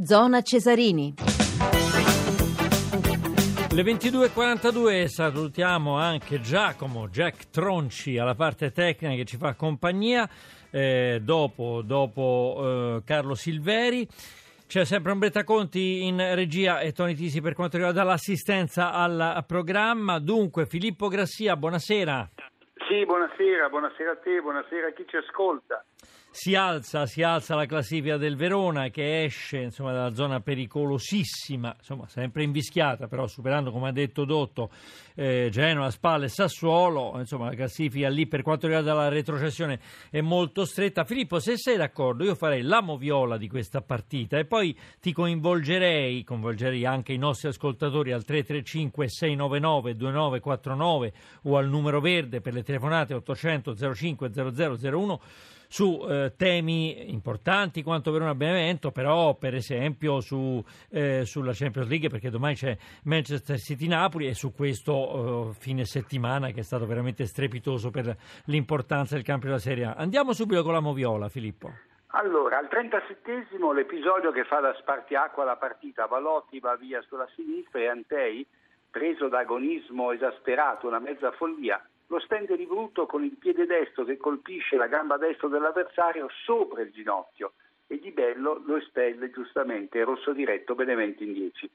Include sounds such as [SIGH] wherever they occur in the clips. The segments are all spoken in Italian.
Zona Cesarini. Le 22.42 salutiamo anche Giacomo Jack Tronci alla parte tecnica che ci fa compagnia eh, dopo, dopo eh, Carlo Silveri. C'è sempre Umbretta Conti in regia e Toni Tisi per quanto riguarda l'assistenza al programma. Dunque, Filippo Grassia, buonasera. Sì, buonasera, buonasera a te, buonasera a chi ci ascolta. Si alza, si alza la classifica del Verona che esce insomma, dalla zona pericolosissima, insomma, sempre invischiata, però superando, come ha detto Dotto, eh, Genoa, Spalle Sassuolo. Insomma, la classifica lì per quanto riguarda la retrocessione è molto stretta. Filippo, se sei d'accordo, io farei la moviola di questa partita e poi ti coinvolgerei, coinvolgerei anche i nostri ascoltatori al 335 699 2949 o al numero verde per le telefonate 800 05 0001 su eh, temi importanti quanto Verona Benevento, però per esempio su, eh, sulla Champions League perché domani c'è Manchester City Napoli e su questo eh, fine settimana che è stato veramente strepitoso per l'importanza del campo della Serie A. Andiamo subito con la moviola, Filippo. Allora, al 37esimo l'episodio che fa da spartiacqua alla partita, Valotti va via sulla sinistra e Antei, preso da agonismo esasperato, una mezza follia, lo stende di brutto con il piede destro che colpisce la gamba destra dell'avversario sopra il ginocchio e Di Bello lo espelle giustamente, rosso diretto, Benevento in 10.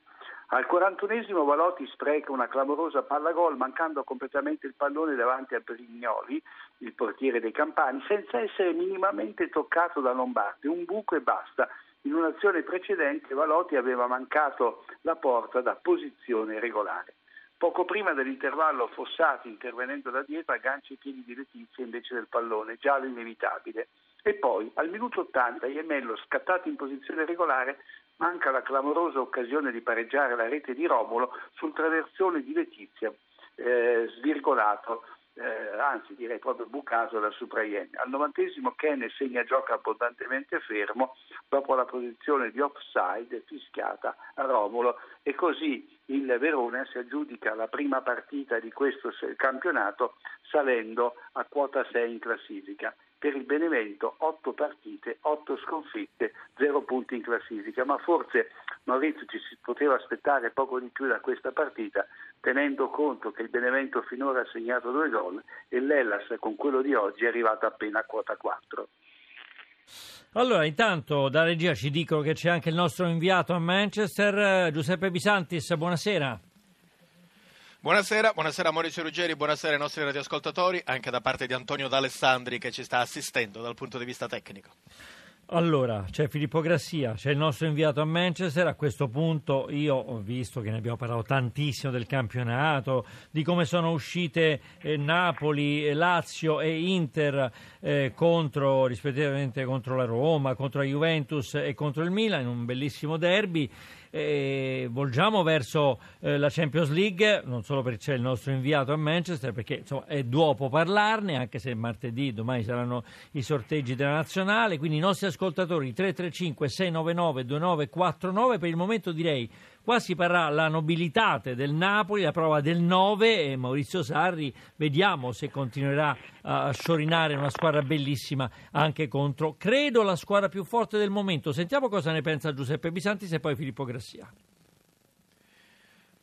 Al 41esimo Valotti spreca una clamorosa palla gol mancando completamente il pallone davanti a Brignoli, il portiere dei Campani, senza essere minimamente toccato da Lombardi, un buco e basta. In un'azione precedente Valotti aveva mancato la porta da posizione regolare. Poco prima dell'intervallo Fossati, intervenendo da dietro, aggancia i piedi di Letizia invece del pallone, giallo inevitabile. E poi, al minuto 80, Iemello, scattato in posizione regolare, manca la clamorosa occasione di pareggiare la rete di Romulo sul traversone di Letizia, eh, svirgolato eh, anzi direi proprio bucato da Supraien. Al novantesimo Kenne segna gioca abbondantemente fermo dopo la posizione di offside fischiata a Romulo e così il Verona si aggiudica la prima partita di questo campionato salendo a quota 6 in classifica. Per il Benevento 8 partite, 8 sconfitte, 0 punti in classifica, ma forse Maurizio ci si poteva aspettare poco di più da questa partita tenendo conto che il Benevento finora ha segnato due gol e l'Ellas con quello di oggi è arrivato appena a quota 4. Allora, intanto da regia ci dicono che c'è anche il nostro inviato a Manchester, Giuseppe Bisantis, buonasera. Buonasera, buonasera Maurizio Ruggeri, buonasera ai nostri radioascoltatori, anche da parte di Antonio D'Alessandri che ci sta assistendo dal punto di vista tecnico. Allora, c'è Filippo Grassia, c'è il nostro inviato a Manchester. A questo punto io ho visto che ne abbiamo parlato tantissimo del campionato, di come sono uscite eh, Napoli, eh, Lazio e Inter eh, contro, rispettivamente contro la Roma, contro la Juventus e contro il Milan in un bellissimo derby eh, volgiamo verso eh, la Champions League, non solo perché c'è il nostro inviato a Manchester, perché insomma, è dopo parlarne, anche se martedì, domani saranno i sorteggi della nazionale, quindi i nostri ascoltatori 335 699 2949, per il momento direi Qua si parrà la nobilitate del Napoli, la prova del 9 e Maurizio Sarri vediamo se continuerà a sciorinare una squadra bellissima anche contro, credo, la squadra più forte del momento. Sentiamo cosa ne pensa Giuseppe Bisantis e poi Filippo Grassia.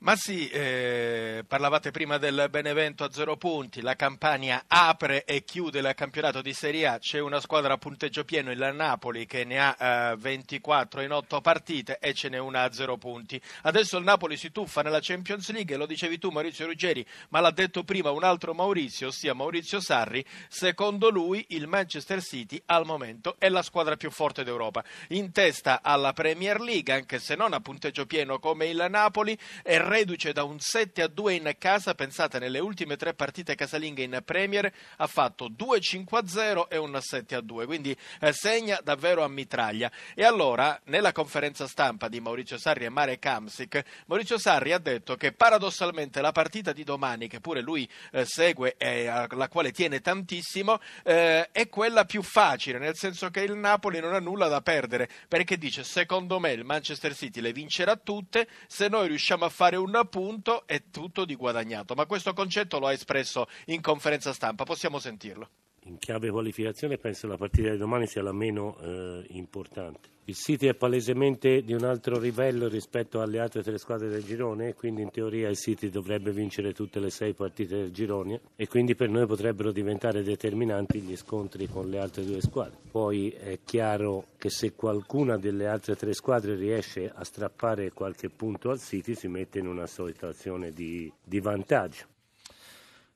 Ma sì, eh, parlavate prima del Benevento a zero punti, la Campania apre e chiude il campionato di Serie A, c'è una squadra a punteggio pieno, il Napoli, che ne ha eh, 24 in 8 partite e ce n'è una a zero punti. Adesso il Napoli si tuffa nella Champions League, lo dicevi tu Maurizio Ruggeri, ma l'ha detto prima un altro Maurizio, ossia Maurizio Sarri, secondo lui il Manchester City al momento è la squadra più forte d'Europa, in testa alla Premier League, anche se non a punteggio pieno come il Napoli, è reduce da un 7 a 2 in casa, pensate nelle ultime tre partite casalinghe in Premier ha fatto 2 5 a 0 e un 7 a 2, quindi eh, segna davvero a mitraglia. E allora, nella conferenza stampa di Maurizio Sarri e Marek Kamsik, Maurizio Sarri ha detto che paradossalmente la partita di domani, che pure lui eh, segue e alla quale tiene tantissimo, eh, è quella più facile, nel senso che il Napoli non ha nulla da perdere, perché dice secondo me il Manchester City le vincerà tutte, se noi riusciamo a fare un punto è tutto di guadagnato. Ma questo concetto lo ha espresso in conferenza stampa, possiamo sentirlo. In chiave qualificazione penso la partita di domani sia la meno eh, importante. Il City è palesemente di un altro livello rispetto alle altre tre squadre del girone, quindi in teoria il City dovrebbe vincere tutte le sei partite del girone e quindi per noi potrebbero diventare determinanti gli scontri con le altre due squadre. Poi è chiaro che se qualcuna delle altre tre squadre riesce a strappare qualche punto al City si mette in una situazione di, di vantaggio.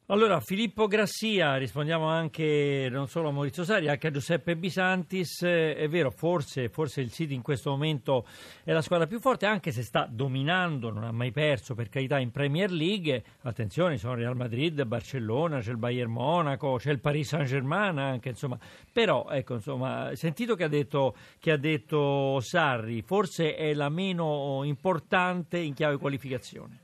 Allora, Filippo Grassia, rispondiamo anche non solo a Maurizio Sari, anche a Giuseppe Bisantis. Eh, è vero, forse, forse, il City in questo momento è la squadra più forte, anche se sta dominando, non ha mai perso per carità in Premier League. Attenzione, sono Real Madrid, Barcellona, c'è il Bayern Monaco, c'è il Paris Saint Germain anche, insomma. Però, ecco, insomma, sentito che ha detto, che ha detto Sarri, forse è la meno importante in chiave qualificazione.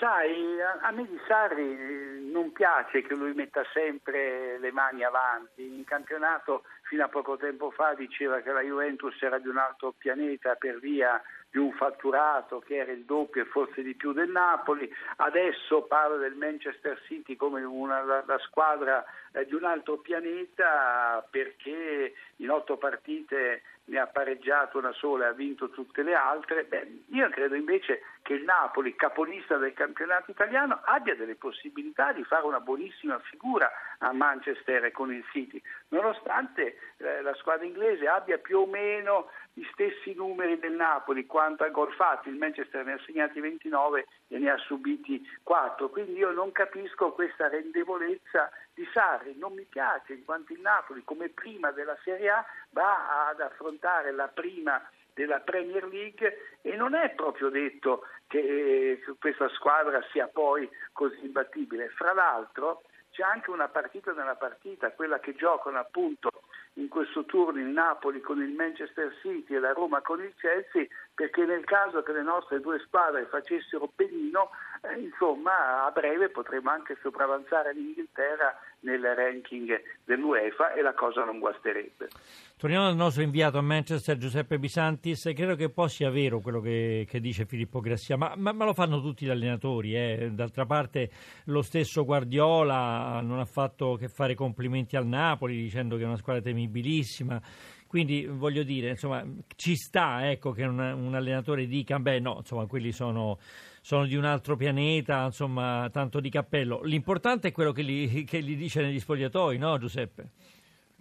Sai, a, a me di Sarri eh, non piace che lui metta sempre le mani avanti. In campionato fino a poco tempo fa diceva che la Juventus era di un altro pianeta per via di un fatturato che era il doppio e forse di più del Napoli, adesso parla del Manchester City come una, la, la squadra eh, di un altro pianeta perché in otto partite ne ha pareggiato una sola e ha vinto tutte le altre. Beh, io credo invece che il Napoli, capolista del campionato italiano, abbia delle possibilità di fare una buonissima figura a Manchester con il City, nonostante eh, la squadra inglese abbia più o meno gli stessi numeri del Napoli quanto a gol fatti, il Manchester ne ha segnati 29 e ne ha subiti 4, quindi io non capisco questa rendevolezza di Sarri, non mi piace in quanto il Napoli come prima della Serie A va ad affrontare la prima della Premier League e non è proprio detto che eh, questa squadra sia poi così imbattibile. Fra l'altro c'è anche una partita nella partita, quella che giocano appunto in questo turno il Napoli con il Manchester City e la Roma con il Chelsea, perché nel caso che le nostre due squadre facessero benino, insomma a breve potremo anche sopravanzare l'Inghilterra nel ranking dell'UEFA e la cosa non guasterebbe. Torniamo al nostro inviato a Manchester Giuseppe Bisantis, credo che poi sia vero quello che, che dice Filippo Grassia, ma, ma, ma, lo fanno tutti gli allenatori, eh. d'altra parte lo stesso Guardiola non ha fatto che fare complimenti al Napoli dicendo che è una squadra temibilissima. Quindi voglio dire, insomma, ci sta ecco, che un, un allenatore dica, beh no, insomma, quelli sono sono di un altro pianeta, insomma, tanto di cappello. L'importante è quello che gli, dice negli spogliatoi, no Giuseppe?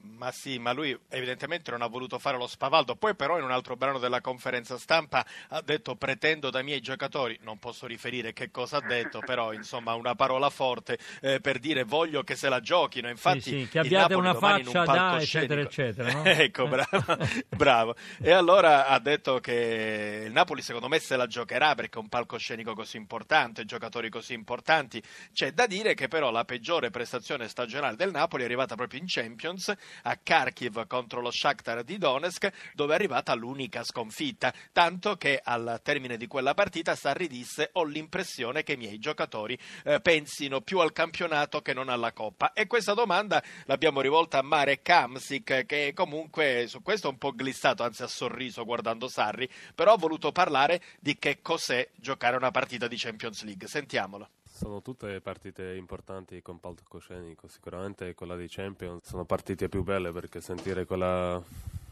Ma sì, ma lui evidentemente non ha voluto fare lo spavaldo. Poi, però, in un altro brano della conferenza stampa ha detto: Pretendo dai miei giocatori, non posso riferire che cosa ha detto, però insomma, una parola forte eh, per dire voglio che se la giochino. Infatti, sì, sì, che abbiate una faccia da, eccetera, eccetera. No? [LAUGHS] ecco, bravo, [LAUGHS] bravo. E allora ha detto che il Napoli, secondo me, se la giocherà perché è un palcoscenico così importante, giocatori così importanti. C'è da dire che, però, la peggiore prestazione stagionale del Napoli è arrivata proprio in Champions a Kharkiv contro lo Shakhtar di Donetsk, dove è arrivata l'unica sconfitta, tanto che al termine di quella partita Sarri disse ho l'impressione che i miei giocatori eh, pensino più al campionato che non alla Coppa. E questa domanda l'abbiamo rivolta a Marek Kamsik, che comunque su questo è un po' glissato, anzi ha sorriso guardando Sarri, però ha voluto parlare di che cos'è giocare una partita di Champions League. Sentiamolo. Sono tutte partite importanti con palcoscenico, sicuramente quella di Champions sono partite più belle perché sentire quella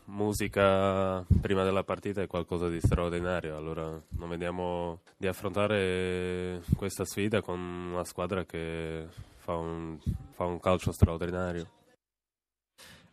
musica prima della partita è qualcosa di straordinario, allora non vediamo di affrontare questa sfida con una squadra che fa un, fa un calcio straordinario.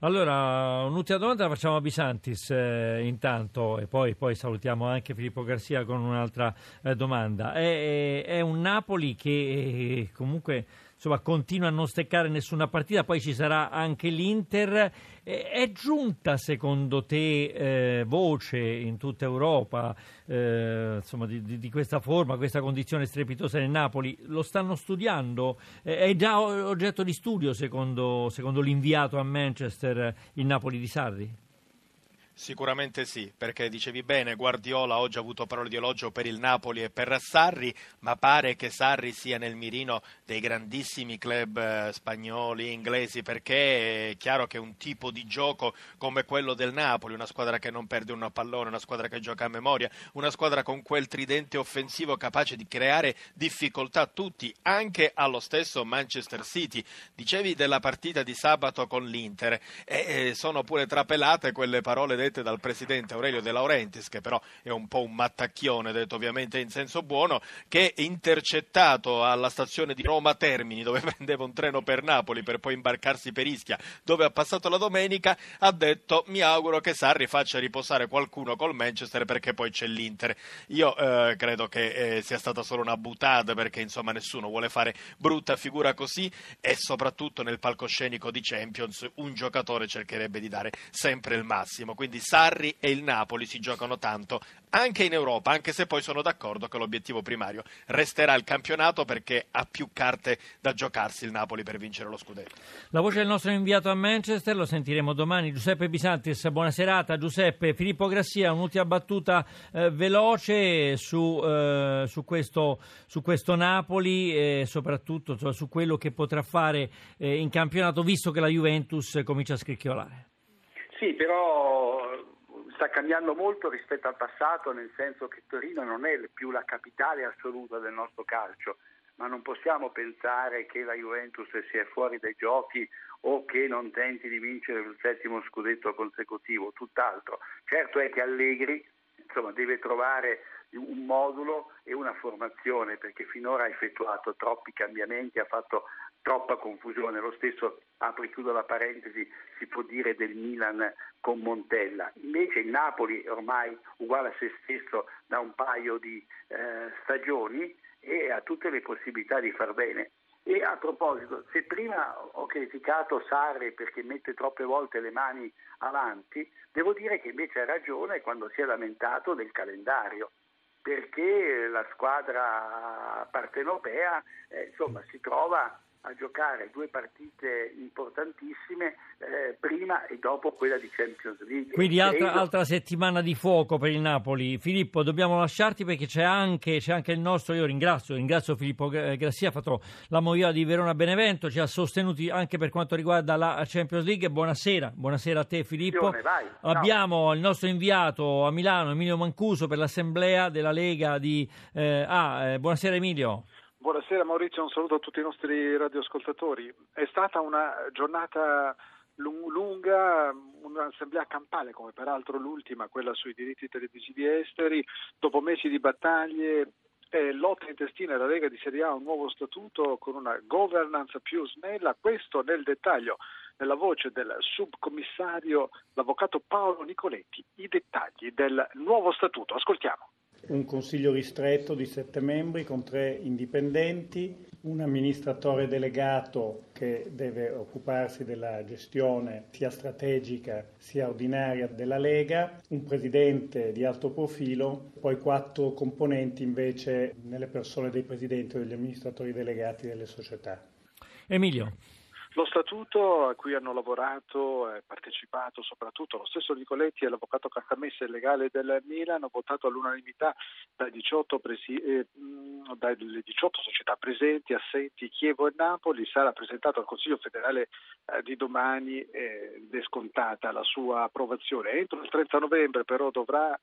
Allora, un'ultima domanda la facciamo a Bisantis eh, intanto e poi, poi, salutiamo anche Filippo Garcia con un'altra eh, domanda. È, è, un Napoli che eh, comunque insomma, continua a non steccare nessuna partita, poi ci sarà anche l'Inter. Eh, è giunta secondo te eh, voce in tutta Europa eh, insomma, di, di, questa forma, questa condizione strepitosa nel Napoli? Lo stanno studiando? Eh, è già oggetto di studio secondo, secondo l'inviato a Manchester il Napoli di Sarri? Sicuramente sì, perché dicevi bene, Guardiola oggi ha avuto parole di elogio per il Napoli e per Sarri, ma pare che Sarri sia nel mirino dei grandissimi club eh, spagnoli, inglesi, perché è chiaro che un tipo di gioco come quello del Napoli, una squadra che non perde un pallone, una squadra che gioca a memoria, una squadra con quel tridente offensivo capace di creare difficoltà a tutti, anche allo stesso Manchester City. Dicevi della partita di sabato con l'Inter e sono pure trapelate quelle parole dette dal presidente Aurelio De Laurentiis, che però è un po' un mattacchione, detto ovviamente in senso buono, che intercettato alla stazione di Roma Termini, dove [LAUGHS] prendeva un treno per Napoli per poi imbarcarsi per Ischia, dove ha passato la domenica, ha detto mi auguro che Sarri faccia riposare qualcuno col Manchester perché poi c'è l'Inter. Io eh, credo che eh, sia stata solo una butata perché insomma nessuno vuole fare brutta figura così e soprattutto nel palcoscenico di Champions un giocatore cercherebbe di dare sempre il massimo. Quindi quindi Sarri e il Napoli si giocano tanto anche in Europa, anche se poi sono d'accordo che l'obiettivo primario resterà il campionato perché ha più carte da giocarsi il Napoli per vincere lo scudetto. La voce del nostro inviato a Manchester lo sentiremo domani. Giuseppe Bisantis, buona serata. Giuseppe, Filippo Grassia, un'ultima battuta eh, veloce su, eh, su, questo, su, questo, Napoli e soprattutto cioè, su quello che potrà fare eh, in campionato visto che la Juventus comincia a scricchiolare. Sì, però sta cambiando molto rispetto al passato, nel senso che Torino non è più la capitale assoluta del nostro calcio, ma non possiamo pensare che la Juventus sia fuori dai giochi o che non tenti di vincere il settimo scudetto consecutivo, tutt'altro. Certo è che Allegri insomma, deve trovare un modulo e una formazione perché finora ha effettuato troppi cambiamenti, ha fatto troppa confusione. Lo stesso, apro e chiudo la parentesi, si può dire del Milan con Montella. Invece il Napoli è ormai uguale a se stesso da un paio di eh, stagioni e ha tutte le possibilità di far bene. E a proposito, se prima ho criticato Sarri perché mette troppe volte le mani avanti, devo dire che invece ha ragione quando si è lamentato del calendario perché la squadra partenopea eh, insomma, si trova a giocare due partite importantissime eh, prima e dopo quella di Champions League. Quindi altra, altra, settimana di fuoco per il Napoli. Filippo, dobbiamo lasciarti perché c'è anche, c'è anche il nostro, io ringrazio, ringrazio Filippo Grassia, ha fatto la moviola di Verona Benevento, ci ha sostenuti anche per quanto riguarda la Champions League. Buonasera, buonasera a te Filippo. Vai, Abbiamo il nostro inviato a Milano, Emilio Mancuso, per l'assemblea della Lega di... Eh, ah, eh, buonasera Emilio. Buonasera Maurizio, un saluto a tutti i nostri radioascoltatori. È stata una giornata lunga, un'assemblea campale come peraltro l'ultima, quella sui diritti televisivi esteri, dopo mesi di battaglie e lotta intestina la Lega di Serie A un nuovo statuto con una governance più snella, questo nel dettaglio nella voce del subcommissario l'avvocato Paolo Nicoletti, i dettagli del nuovo statuto. Ascoltiamo un consiglio ristretto di sette membri con tre indipendenti, un amministratore delegato che deve occuparsi della gestione sia strategica sia ordinaria della Lega, un presidente di alto profilo, poi quattro componenti invece nelle persone dei presidenti o degli amministratori delegati delle società. Emilio. Lo statuto a cui hanno lavorato e partecipato soprattutto lo stesso Nicoletti e l'avvocato Castamessa, il legale del Milan, hanno votato all'unanimità dai 18 presi- eh, dalle 18 società presenti, assenti Chievo e Napoli, sarà presentato al Consiglio federale eh, di domani ed è scontata la sua approvazione. Entro il 30 novembre però dovrà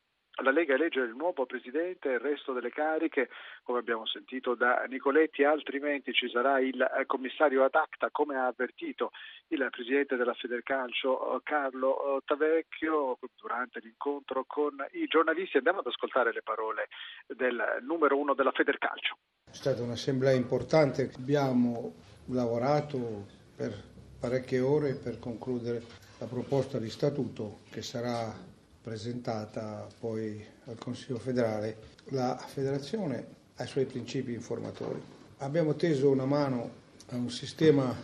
la Lega eleggere il nuovo presidente e il resto delle cariche, come abbiamo sentito da Nicoletti, altrimenti ci sarà il eh, commissario ad acta, come ha avvertito il presidente della Federcalcio eh, Carlo eh, Tavecchio durante l'incontro con i giornalisti. Andiamo ad ascoltare le parole del numero uno della Federcalcio. È stata un'assemblea importante, abbiamo lavorato per parecchie ore per concludere la proposta di statuto che sarà presentata poi al Consiglio federale, la federazione ha i suoi principi informatori. Abbiamo teso una mano a un sistema,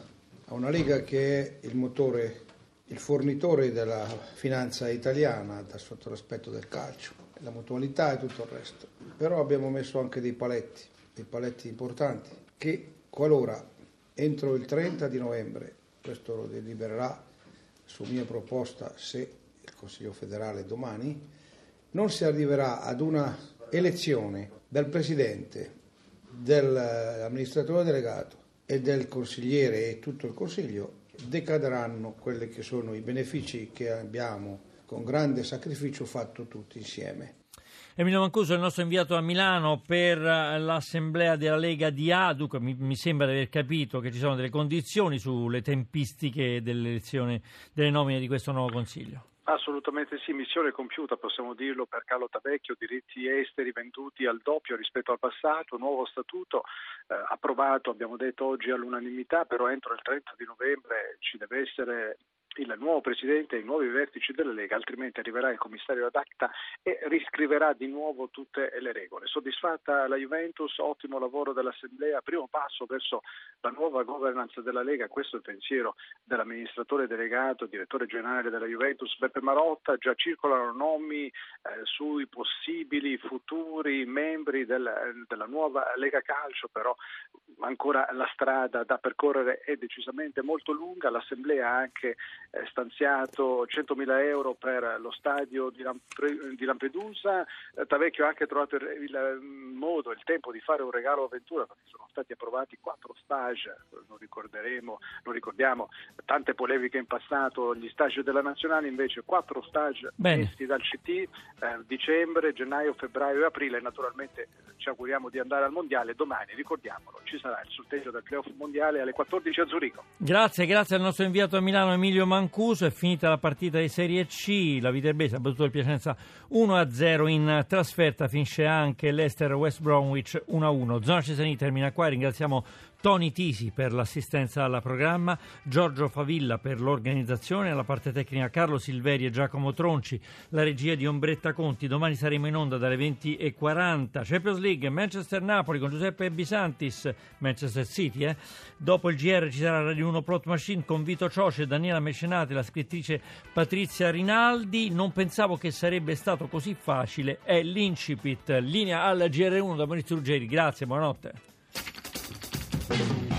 a una lega che è il motore, il fornitore della finanza italiana sotto l'aspetto del calcio, la mutualità e tutto il resto. Però abbiamo messo anche dei paletti, dei paletti importanti che qualora entro il 30 di novembre, questo lo delibererà su mia proposta se il Consiglio federale domani, non si arriverà ad una elezione del Presidente, dell'amministratore delegato e del consigliere e tutto il Consiglio, decadranno quelli che sono i benefici che abbiamo con grande sacrificio fatto tutti insieme. Emilio Mancuso è il nostro inviato a Milano per l'assemblea della Lega di Aduc. Mi, mi, sembra di aver capito che ci sono delle condizioni sulle tempistiche dell'elezione delle nomine di questo nuovo Consiglio. Assolutamente sì, missione compiuta, possiamo dirlo, per Carlo Tavecchio, diritti esteri venduti al doppio rispetto al passato, nuovo statuto eh, approvato, abbiamo detto oggi all'unanimità, però entro il 30 di novembre ci deve essere il nuovo presidente e i nuovi vertici della Lega, altrimenti arriverà il commissario ad acta e riscriverà di nuovo tutte le regole. Soddisfatta la Juventus, ottimo lavoro dell'Assemblea, primo passo verso la nuova governance della Lega, questo è il pensiero dell'amministratore delegato, direttore generale della Juventus Beppe Marotta, già circolano nomi eh, sui possibili futuri membri del, della nuova Lega Calcio, però ancora la strada da percorrere è decisamente molto lunga, l'Assemblea ha anche stanziato 100.000 euro per lo stadio di, Lamp- di Lampedusa, eh, Tavecchio ha anche trovato il, il, modo, il tempo di fare un regalo avventura perché sono stati approvati quattro stage, lo ricorderemo, lo ricordiamo, tante polemiche in passato, gli stage della nazionale invece quattro stage messi dal CT, eh, dicembre, gennaio, febbraio e aprile, naturalmente ci auguriamo di andare al mondiale, domani ricordiamolo ci sarà il sorteggio del playoff mondiale alle 14 a Zurigo. Grazie, grazie al nostro inviato a Milano Emilio Mancuso, è finita la partita di Serie C, la Viterbese ha battuto il Piacenza 1-0 in trasferta, finisce anche l'Ester West Bromwich 1-1. Zona Cesani termina qua, ringraziamo Tony Tisi per l'assistenza al programma, Giorgio Favilla per l'organizzazione, alla parte tecnica Carlo Silveri e Giacomo Tronci, la regia di Ombretta Conti. Domani saremo in onda dalle 20.40. Champions League, Manchester-Napoli con Giuseppe Bisantis, Manchester City. Eh? Dopo il GR ci sarà Radio 1 Plot Machine con Vito Cioce, Daniela Mecenati, la scrittrice Patrizia Rinaldi. Non pensavo che sarebbe stato così facile. È l'incipit, linea al GR1 da Maurizio Ruggeri. Grazie, buonanotte. Thank you.